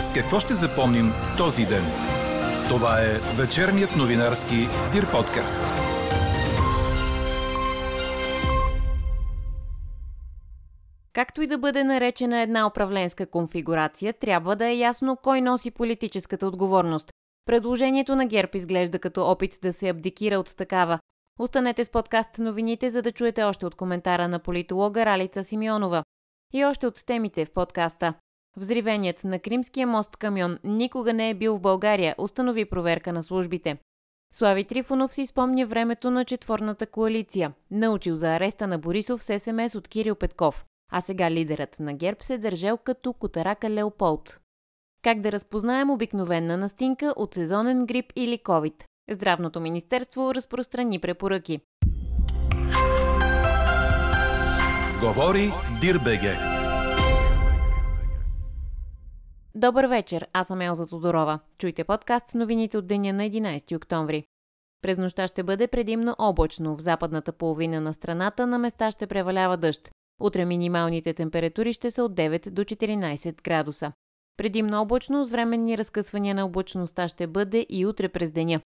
С какво ще запомним този ден? Това е вечерният новинарски Дир подкаст. Както и да бъде наречена една управленска конфигурация, трябва да е ясно кой носи политическата отговорност. Предложението на ГЕРБ изглежда като опит да се абдикира от такава. Останете с подкаст новините, за да чуете още от коментара на политолога Ралица Симеонова. И още от темите в подкаста. Взривеният на Кримския мост камион никога не е бил в България, установи проверка на службите. Слави Трифонов си спомня времето на четворната коалиция. Научил за ареста на Борисов с СМС от Кирил Петков. А сега лидерът на ГЕРБ се държал като котарака Леополд. Как да разпознаем обикновена настинка от сезонен грип или COVID? Здравното министерство разпространи препоръки. Говори Дирбеге. Добър вечер, аз съм Елза Тодорова. Чуйте подкаст новините от деня на 11 октомври. През нощта ще бъде предимно облачно. В западната половина на страната на места ще превалява дъжд. Утре минималните температури ще са от 9 до 14 градуса. Предимно облачно с временни разкъсвания на облачността ще бъде и утре през деня.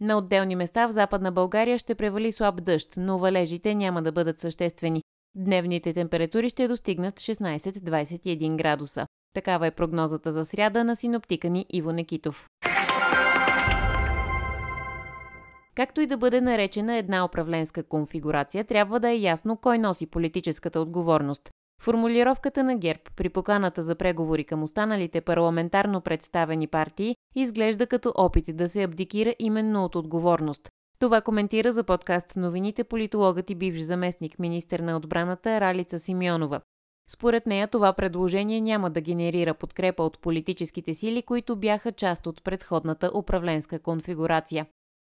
На отделни места в Западна България ще превали слаб дъжд, но валежите няма да бъдат съществени. Дневните температури ще достигнат 16-21 градуса. Такава е прогнозата за сряда на синоптика ни Иво Некитов. Както и да бъде наречена една управленска конфигурация, трябва да е ясно кой носи политическата отговорност. Формулировката на ГЕРБ при поканата за преговори към останалите парламентарно представени партии изглежда като опит да се абдикира именно от отговорност. Това коментира за подкаст новините политологът и бивш заместник министър на отбраната Ралица Симеонова. Според нея това предложение няма да генерира подкрепа от политическите сили, които бяха част от предходната управленска конфигурация.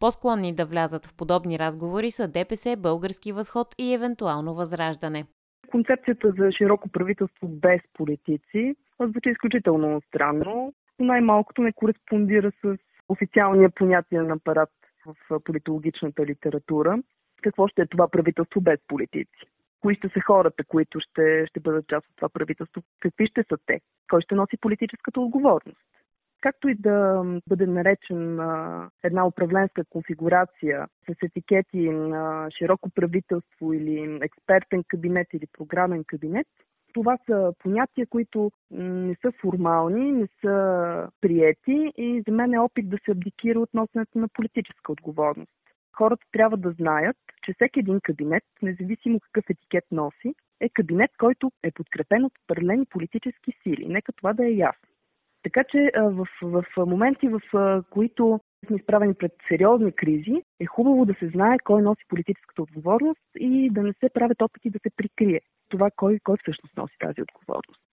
По-склонни да влязат в подобни разговори са ДПС, Български възход и евентуално Възраждане. Концепцията за широко правителство без политици звучи изключително странно. Най-малкото не кореспондира с официалния понятие апарат в политологичната литература. Какво ще е това правителство без политици? Кои ще са хората, които ще, ще бъдат част от това правителство? Какви ще са те? Кой ще носи политическата отговорност? както и да бъде наречен една управленска конфигурация с етикети на широко правителство или експертен кабинет или програмен кабинет, това са понятия, които не са формални, не са приети и за мен е опит да се абдикира от носенето на политическа отговорност. Хората трябва да знаят, че всеки един кабинет, независимо какъв етикет носи, е кабинет, който е подкрепен от определени политически сили. Нека това да е ясно. Така че в, в моменти, в които сме изправени пред сериозни кризи, е хубаво да се знае кой носи политическата отговорност и да не се правят опити да се прикрие това кой, кой всъщност носи тази отговорност.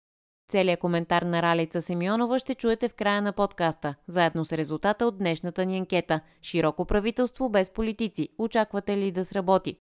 Целият коментар на Ралица Семионова ще чуете в края на подкаста, заедно с резултата от днешната ни анкета. Широко правителство без политици. Очаквате ли да сработи?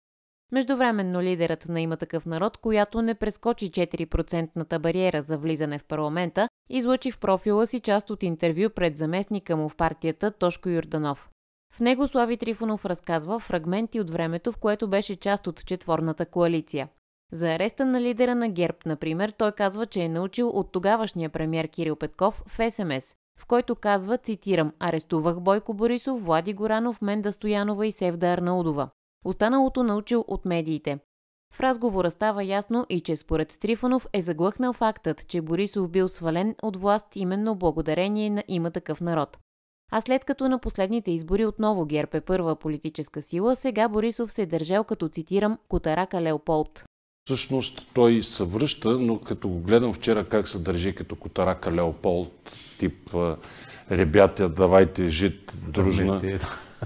Междувременно лидерът на има такъв народ, която не прескочи 4 бариера за влизане в парламента, излъчи в профила си част от интервю пред заместника му в партията Тошко Юрданов. В него Слави Трифонов разказва фрагменти от времето, в което беше част от четворната коалиция. За ареста на лидера на ГЕРБ, например, той казва, че е научил от тогавашния премьер Кирил Петков в СМС, в който казва, цитирам, арестувах Бойко Борисов, Влади Горанов, Менда Стоянова и Севда Арнаудова. Останалото научил от медиите. В разговора става ясно и че според Трифонов е заглъхнал фактът, че Борисов бил свален от власт именно благодарение на има такъв народ. А след като на последните избори отново ГЕРБ е първа политическа сила, сега Борисов се е държал като, цитирам, Котарака Леополд. Всъщност той се връща, но като го гледам вчера как се държи като Котарака Леополд, тип ребята, давайте жит дружна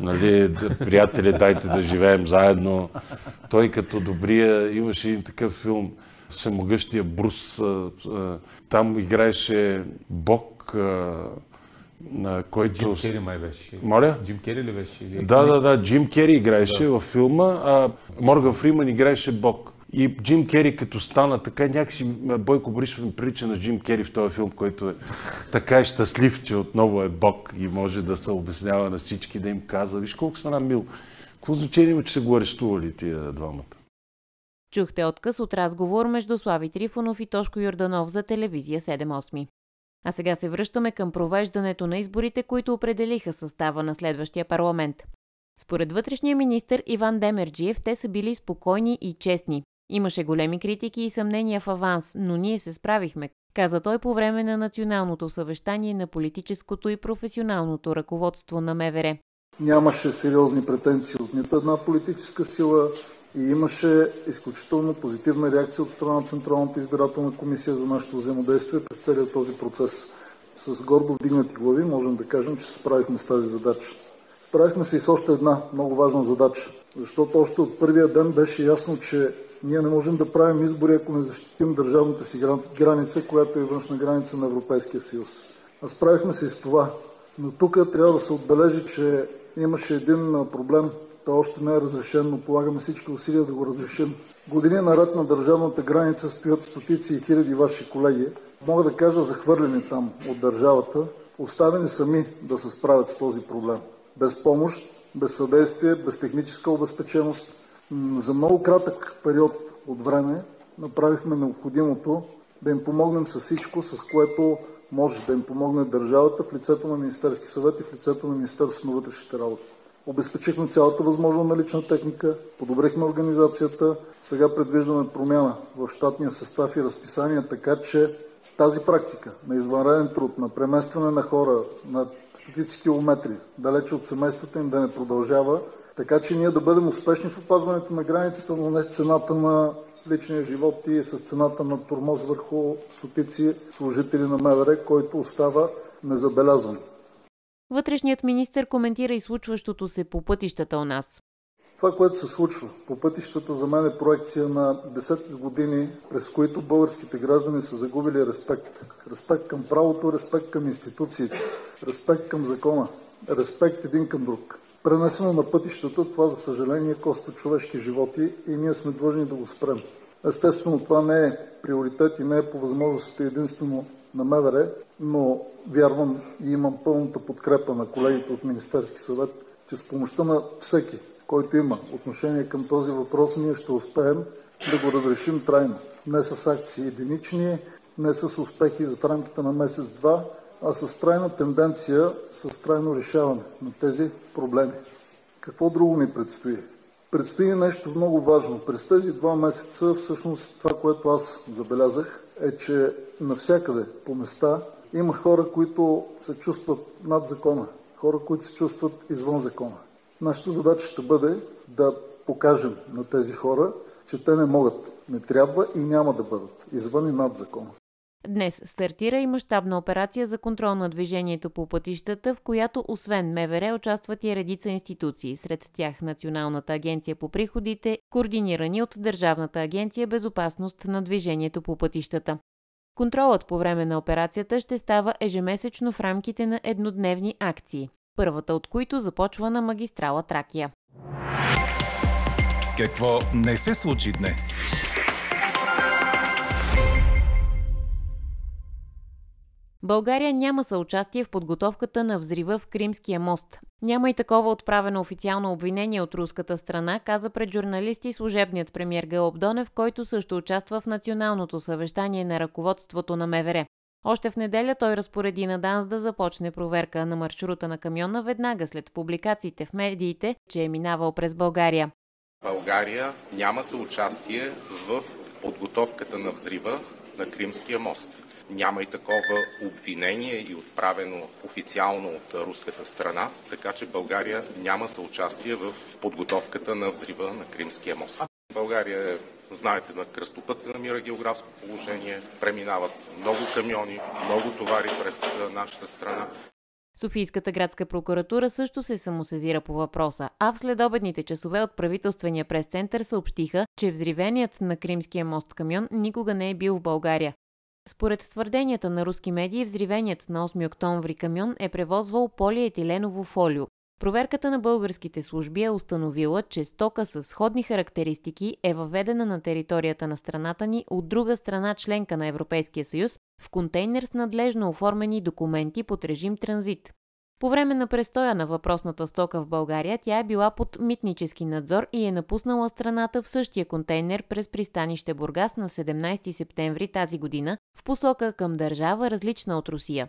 нали, приятели, дайте да живеем заедно. Той като добрия, имаше един такъв филм, Всемогъщия Брус, там играеше Бог, на който... Джим Кери май беше. Моля? Джим Кери ли беше? Да, да, да. Джим Кери играеше да. във филма, а Морган Фриман играеше Бог. И Джим Кери като стана така, някакси Бойко Борисов ми прилича на Джим Кери в този филм, който е така е щастлив, че отново е Бог и може да се обяснява на всички, да им казва, виж колко стана мил. Какво значение има, че са го арестували тия двамата? Чухте отказ от разговор между Слави Трифонов и Тошко Йорданов за телевизия 7-8. А сега се връщаме към провеждането на изборите, които определиха състава на следващия парламент. Според вътрешния министр Иван Демерджиев, те са били спокойни и честни. Имаше големи критики и съмнения в аванс, но ние се справихме, каза той по време на националното съвещание на политическото и професионалното ръководство на МВР. Нямаше сериозни претенции от нито една политическа сила и имаше изключително позитивна реакция от страна на Централната избирателна комисия за нашето взаимодействие през целият този процес. С гордо вдигнати глави можем да кажем, че се справихме с тази задача. Справихме се и с още една много важна задача, защото още от първия ден беше ясно, че ние не можем да правим избори, ако не защитим държавната си граница, която е външна граница на Европейския съюз. А справихме се и с това. Но тук трябва да се отбележи, че имаше един проблем. Той още не е разрешен, но полагаме всички усилия да го разрешим. Години наред на държавната граница стоят стотици и хиляди ваши колеги. Мога да кажа захвърлени там от държавата, оставени сами да се справят с този проблем. Без помощ, без съдействие, без техническа обезпеченост – за много кратък период от време направихме необходимото да им помогнем с всичко, с което може да им помогне държавата в лицето на Министерски съвет и в лицето на Министерството на вътрешните работи. Обезпечихме цялата възможна налична техника, подобрихме организацията, сега предвиждаме промяна в щатния състав и разписание, така че тази практика на извънреден труд, на преместване на хора на стотици километри далече от семействата им да не продължава, така че ние да бъдем успешни в опазването на границата, но не с цената на личния живот и с цената на тормоз върху стотици служители на МВР, който остава незабелязан. Вътрешният министр коментира и случващото се по пътищата у нас. Това, което се случва по пътищата, за мен е проекция на десетки години, през които българските граждани са загубили респект. Респект към правото, респект към институциите, респект към закона, респект един към друг пренесено на пътищата, това за съжаление коства човешки животи и ние сме длъжни да го спрем. Естествено, това не е приоритет и не е по възможностите единствено на МВР, но вярвам и имам пълната подкрепа на колегите от Министерски съвет, че с помощта на всеки, който има отношение към този въпрос, ние ще успеем да го разрешим трайно. Не с акции единични, не с успехи за рамките на месец-два, а с трайна тенденция, с трайно решаване на тези проблеми. Какво друго ни предстои? Предстои нещо много важно. През тези два месеца, всъщност това, което аз забелязах, е, че навсякъде по места има хора, които се чувстват над закона, хора, които се чувстват извън закона. Нашата задача ще бъде да покажем на тези хора, че те не могат, не трябва и няма да бъдат извън и над закона. Днес стартира и мащабна операция за контрол на движението по пътищата, в която освен МВР участват и редица институции, сред тях Националната агенция по приходите, координирани от Държавната агенция безопасност на движението по пътищата. Контролът по време на операцията ще става ежемесечно в рамките на еднодневни акции, първата от които започва на магистрала Тракия. Какво не се случи днес? България няма съучастие в подготовката на взрива в Кримския мост. Няма и такова отправено официално обвинение от руската страна, каза пред журналисти служебният премьер Гълъб Донев, който също участва в националното съвещание на ръководството на МВР. Още в неделя той разпореди на ДАНС да започне проверка на маршрута на камиона веднага след публикациите в медиите, че е минавал през България. България няма съучастие в подготовката на взрива на Кримския мост. Няма и такова обвинение и отправено официално от руската страна, така че България няма съучастие в подготовката на взрива на Кримския мост. България е Знаете, на кръстопът се намира географско положение, преминават много камиони, много товари през нашата страна. Софийската градска прокуратура също се самосезира по въпроса, а в следобедните часове от правителствения прес-център съобщиха, че взривеният на Кримския мост камион никога не е бил в България. Според твърденията на руски медии, взривеният на 8 октомври камион е превозвал полиетиленово фолио. Проверката на българските служби е установила, че стока с сходни характеристики е въведена на територията на страната ни от друга страна членка на Европейския съюз в контейнер с надлежно оформени документи под режим транзит. По време на престоя на въпросната стока в България, тя е била под митнически надзор и е напуснала страната в същия контейнер през пристанище Бургас на 17 септември тази година в посока към държава различна от Русия.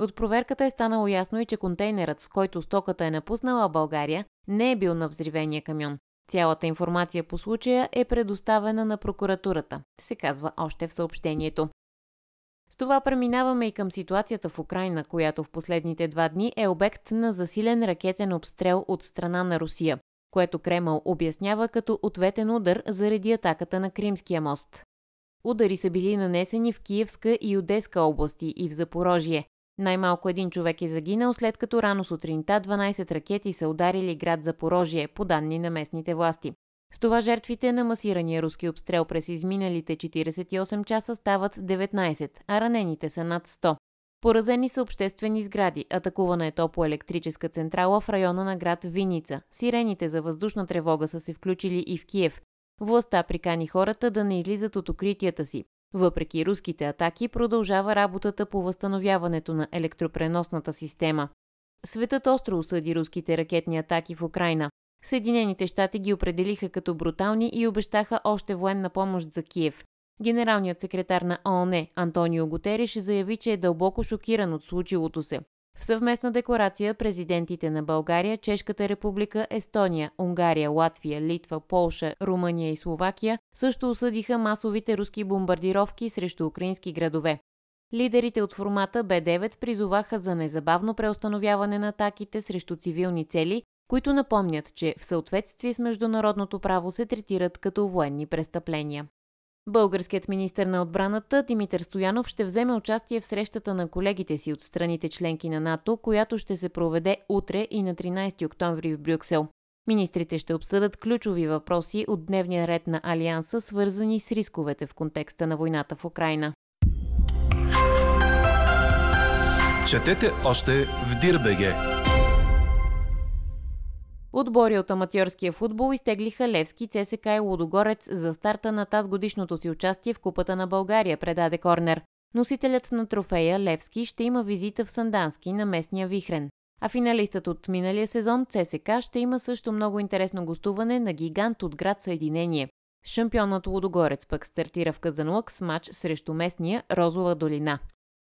От проверката е станало ясно и че контейнерът, с който стоката е напуснала България, не е бил на взривения камион. Цялата информация по случая е предоставена на прокуратурата, се казва още в съобщението. С това преминаваме и към ситуацията в Украина, която в последните два дни е обект на засилен ракетен обстрел от страна на Русия, което Кремъл обяснява като ответен удар заради атаката на Кримския мост. Удари са били нанесени в Киевска и Одеска области и в Запорожие. Най-малко един човек е загинал, след като рано сутринта 12 ракети са ударили град Запорожие, по данни на местните власти. С това жертвите на масирания руски обстрел през изминалите 48 часа стават 19, а ранените са над 100. Поразени са обществени сгради, атакувана е топлоелектрическа централа в района на град Виница. Сирените за въздушна тревога са се включили и в Киев. Властта прикани хората да не излизат от укритията си. Въпреки руските атаки, продължава работата по възстановяването на електропреносната система. Светът остро осъди руските ракетни атаки в Украина. Съединените щати ги определиха като брутални и обещаха още военна помощ за Киев. Генералният секретар на ООН Антонио Гутериш заяви, че е дълбоко шокиран от случилото се. В съвместна декларация президентите на България, Чешката република, Естония, Унгария, Латвия, Литва, Полша, Румъния и Словакия също осъдиха масовите руски бомбардировки срещу украински градове. Лидерите от формата Б9 призоваха за незабавно преустановяване на атаките срещу цивилни цели, които напомнят, че в съответствие с международното право се третират като военни престъпления. Българският министр на отбраната Димитър Стоянов ще вземе участие в срещата на колегите си от страните членки на НАТО, която ще се проведе утре и на 13 октомври в Брюксел. Министрите ще обсъдат ключови въпроси от дневния ред на Алианса, свързани с рисковете в контекста на войната в Украина. Четете още в Дирбеге! Отбори от аматьорския футбол изтеглиха Левски, ЦСК и Лудогорец за старта на таз годишното си участие в Купата на България, предаде Корнер. Носителят на трофея Левски ще има визита в Сандански на местния Вихрен. А финалистът от миналия сезон ЦСК ще има също много интересно гостуване на гигант от град Съединение. Шампионът Лудогорец пък стартира в Казанлък с матч срещу местния Розова долина.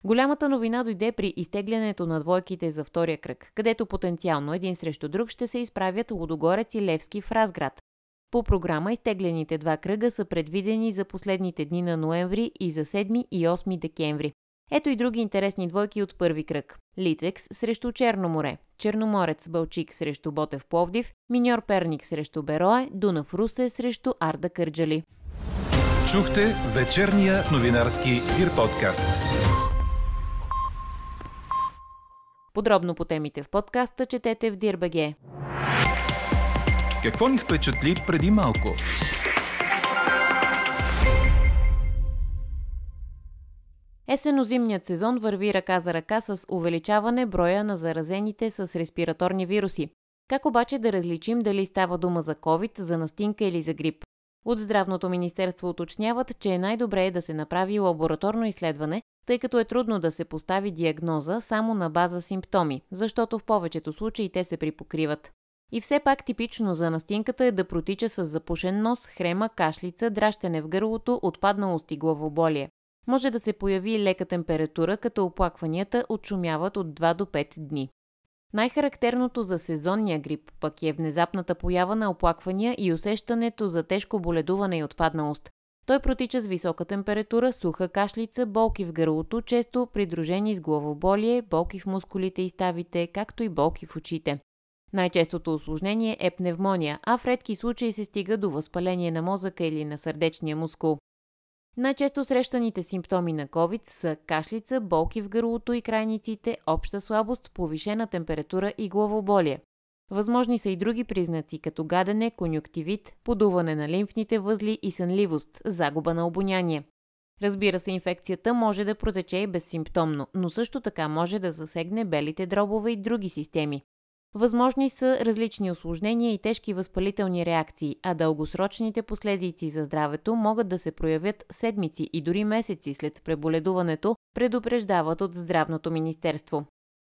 Голямата новина дойде при изтеглянето на двойките за втория кръг, където потенциално един срещу друг ще се изправят Лудогорец и Левски в Разград. По програма изтеглените два кръга са предвидени за последните дни на ноември и за 7 и 8 декември. Ето и други интересни двойки от първи кръг. Литекс срещу Черно море, Черноморец Бълчик срещу Ботев Пловдив, Миньор Перник срещу Берое, Дунав Русе срещу Арда Кърджали. Чухте вечерния новинарски Дир подкаст. Подробно по темите в подкаста четете в Дирбеге. Какво ни впечатли преди малко? Есенозимният сезон върви ръка за ръка с увеличаване броя на заразените с респираторни вируси. Как обаче да различим дали става дума за COVID, за настинка или за грип? От Здравното министерство уточняват, че е най-добре да се направи лабораторно изследване, тъй като е трудно да се постави диагноза само на база симптоми, защото в повечето случаи те се припокриват. И все пак типично за настинката е да протича с запушен нос, хрема, кашлица, дращене в гърлото, отпадналост и главоболие. Може да се появи лека температура, като оплакванията отшумяват от 2 до 5 дни. Най-характерното за сезонния грип пък е внезапната поява на оплаквания и усещането за тежко боледуване и отпадналост. Той протича с висока температура, суха кашлица, болки в гърлото, често придружени с главоболие, болки в мускулите и ставите, както и болки в очите. Най-честото осложнение е пневмония, а в редки случаи се стига до възпаление на мозъка или на сърдечния мускул. Най-често срещаните симптоми на COVID са кашлица, болки в гърлото и крайниците, обща слабост, повишена температура и главоболие. Възможни са и други признаци, като гадене, конюктивит, подуване на лимфните възли и сънливост, загуба на обоняние. Разбира се, инфекцията може да протече и безсимптомно, но също така може да засегне белите дробове и други системи. Възможни са различни осложнения и тежки възпалителни реакции, а дългосрочните последици за здравето могат да се проявят седмици и дори месеци след преболедуването, предупреждават от Здравното министерство.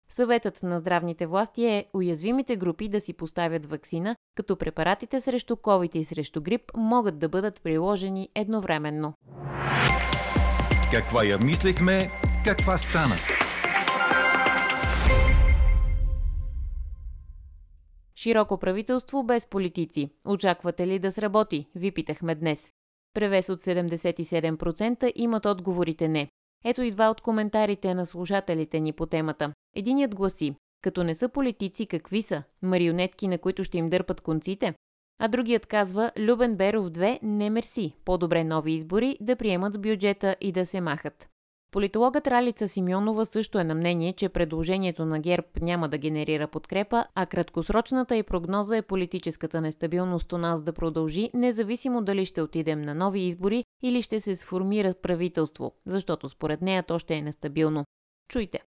Съветът на здравните власти е уязвимите групи да си поставят вакцина, като препаратите срещу COVID и срещу грип могат да бъдат приложени едновременно. Каква я мислехме, каква стана? Широко правителство без политици. Очаквате ли да сработи? Ви питахме днес. Превес от 77% имат отговорите не. Ето и два от коментарите на слушателите ни по темата. Единият гласи като не са политици, какви са? Марионетки, на които ще им дърпат конците? А другият казва, Любен Беров 2, не мерси. По-добре нови избори, да приемат бюджета и да се махат. Политологът Ралица Симеонова също е на мнение, че предложението на ГЕРБ няма да генерира подкрепа, а краткосрочната и прогноза е политическата нестабилност у нас да продължи, независимо дали ще отидем на нови избори или ще се сформира правителство, защото според нея то ще е нестабилно. Чуйте.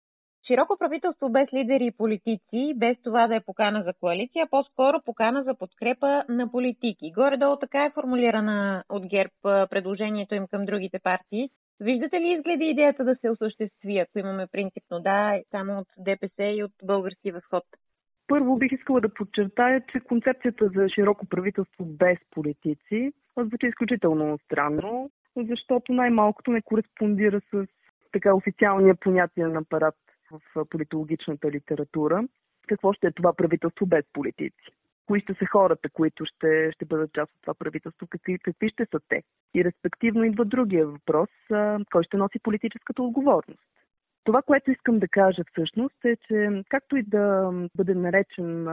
Широко правителство без лидери и политици, без това да е покана за коалиция, по-скоро покана за подкрепа на политики. Горе-долу така е формулирана от ГЕРБ предложението им към другите партии. Виждате ли изгледи идеята да се осъществи, ако имаме принципно да, само от ДПС и от български възход? Първо бих искала да подчертая, че концепцията за широко правителство без политици звучи изключително странно, защото най-малкото не кореспондира с така официалния понятие апарат в политологичната литература. Какво ще е това правителство без политици? Кои ще са хората, които ще, ще бъдат част от това правителство? Какви, какви ще са те? И респективно идва другия въпрос, кой ще носи политическата отговорност? Това, което искам да кажа всъщност е, че както и да бъде наречен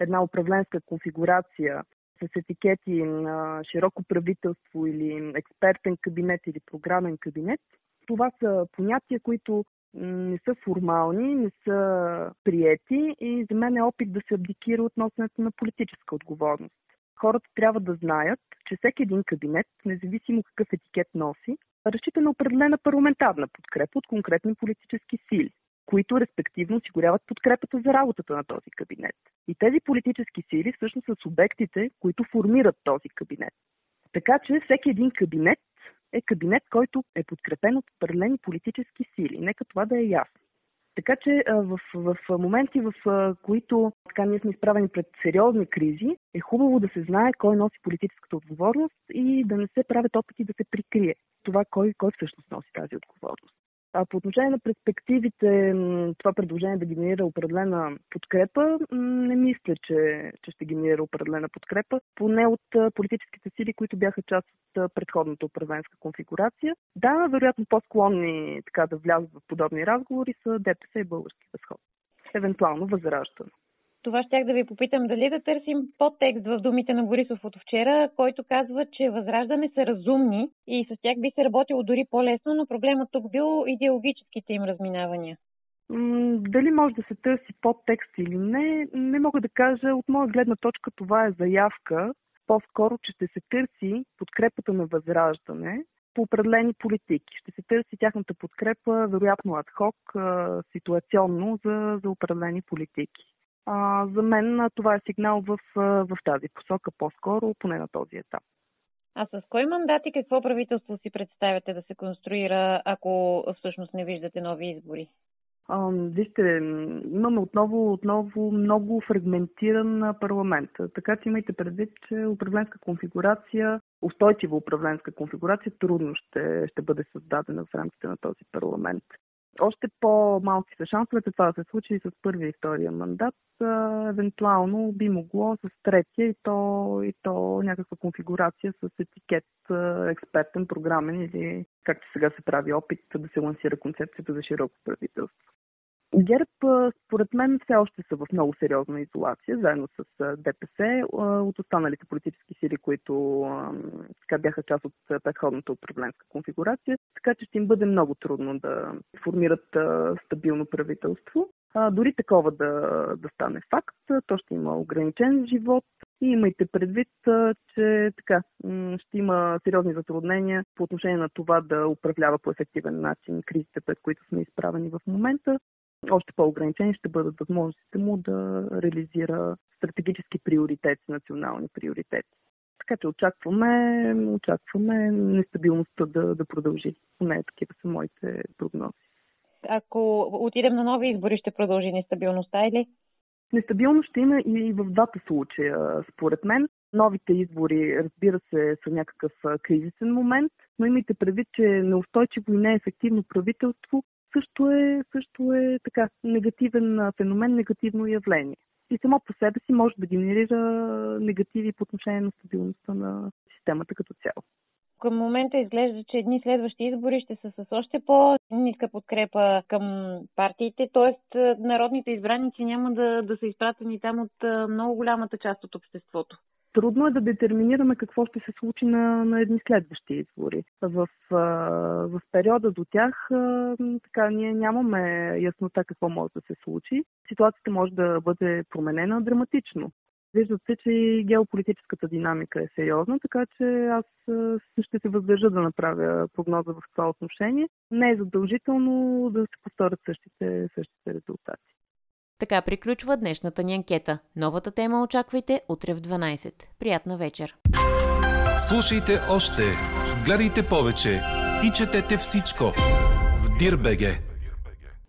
една управленска конфигурация с етикети на широко правителство или експертен кабинет или програмен кабинет, това са понятия, които не са формални, не са приети и за мен е опит да се абдикира от носенето на политическа отговорност. Хората трябва да знаят, че всеки един кабинет, независимо какъв етикет носи, разчита на определена парламентарна подкрепа от конкретни политически сили, които респективно осигуряват подкрепата за работата на този кабинет. И тези политически сили всъщност са субектите, които формират този кабинет. Така че всеки един кабинет е кабинет, който е подкрепен от определени политически сили. Нека това да е ясно. Така че в, в моменти, в които така ние сме изправени пред сериозни кризи, е хубаво да се знае кой носи политическата отговорност и да не се правят опити да се прикрие това кой, кой всъщност носи тази отговорност. А по отношение на перспективите, това предложение да генерира определена подкрепа, не мисля, че, че ще генерира определена подкрепа, поне от политическите сили, които бяха част от предходната управленска конфигурация. Да, вероятно по-склонни така да влязат в подобни разговори са ДПС и български възход. Евентуално възраждане. Това щях да ви попитам дали да търсим подтекст в думите на Борисов от вчера, който казва, че възраждане са разумни и с тях би се работило дори по-лесно, но проблемът тук бил идеологическите им разминавания. Дали може да се търси подтекст или не, не мога да кажа. От моя гледна точка това е заявка, по-скоро, че ще се търси подкрепата на възраждане по определени политики. Ще се търси тяхната подкрепа, вероятно адхок, ситуационно за, за определени политики. А, за мен това е сигнал в, в тази посока по-скоро, поне на този етап. А с кой мандат и какво правителство си представяте да се конструира, ако всъщност не виждате нови избори? А, вижте, имаме отново, отново много фрагментиран парламент. Така че имайте предвид, че управленска конфигурация, устойчива управленска конфигурация трудно ще, ще бъде създадена в рамките на този парламент. Още по-малки са шансовете това да се случи с първия и втория мандат. Евентуално би могло с третия и то, и то някаква конфигурация с етикет експертен, програмен или както сега се прави опит да се лансира концепцията за широко правителство. ГЕРБ, според мен, все още са в много сериозна изолация, заедно с ДПС, от останалите политически сили, които така бяха част от предходната управленска конфигурация, така че ще им бъде много трудно да формират стабилно правителство. А, дори такова да, да стане факт, то ще има ограничен живот. И имайте предвид, че така, ще има сериозни затруднения по отношение на това да управлява по ефективен начин кризите, пред които сме изправени в момента още по-ограничени ще бъдат възможностите му да реализира стратегически приоритети, национални приоритети. Така че очакваме, очакваме нестабилността да, да продължи. Поне такива са моите прогнози. Ако отидем на нови избори, ще продължи нестабилността или? Нестабилност ще има и в двата случая, според мен. Новите избори, разбира се, са някакъв кризисен момент, но имайте предвид, че неустойчиво и неефективно правителство също е, също е така негативен феномен, негативно явление. И само по себе си може да генерира негативи по отношение на стабилността на системата като цяло. Към момента изглежда, че едни следващи избори ще са с още по-ниска подкрепа към партиите, т.е. народните избраници няма да, да са изпратени там от много голямата част от обществото. Трудно е да детерминираме какво ще се случи на, на едни следващи избори. В, в периода до тях така, ние нямаме яснота какво може да се случи. Ситуацията може да бъде променена драматично. Вижда се, че и геополитическата динамика е сериозна, така че аз ще се въздържа да направя прогноза в това отношение. Не е задължително да се повторят същите, същите резултати. Така приключва днешната ни анкета. Новата тема очаквайте утре в 12. Приятна вечер! Слушайте още, гледайте повече и четете всичко в Дирбеге.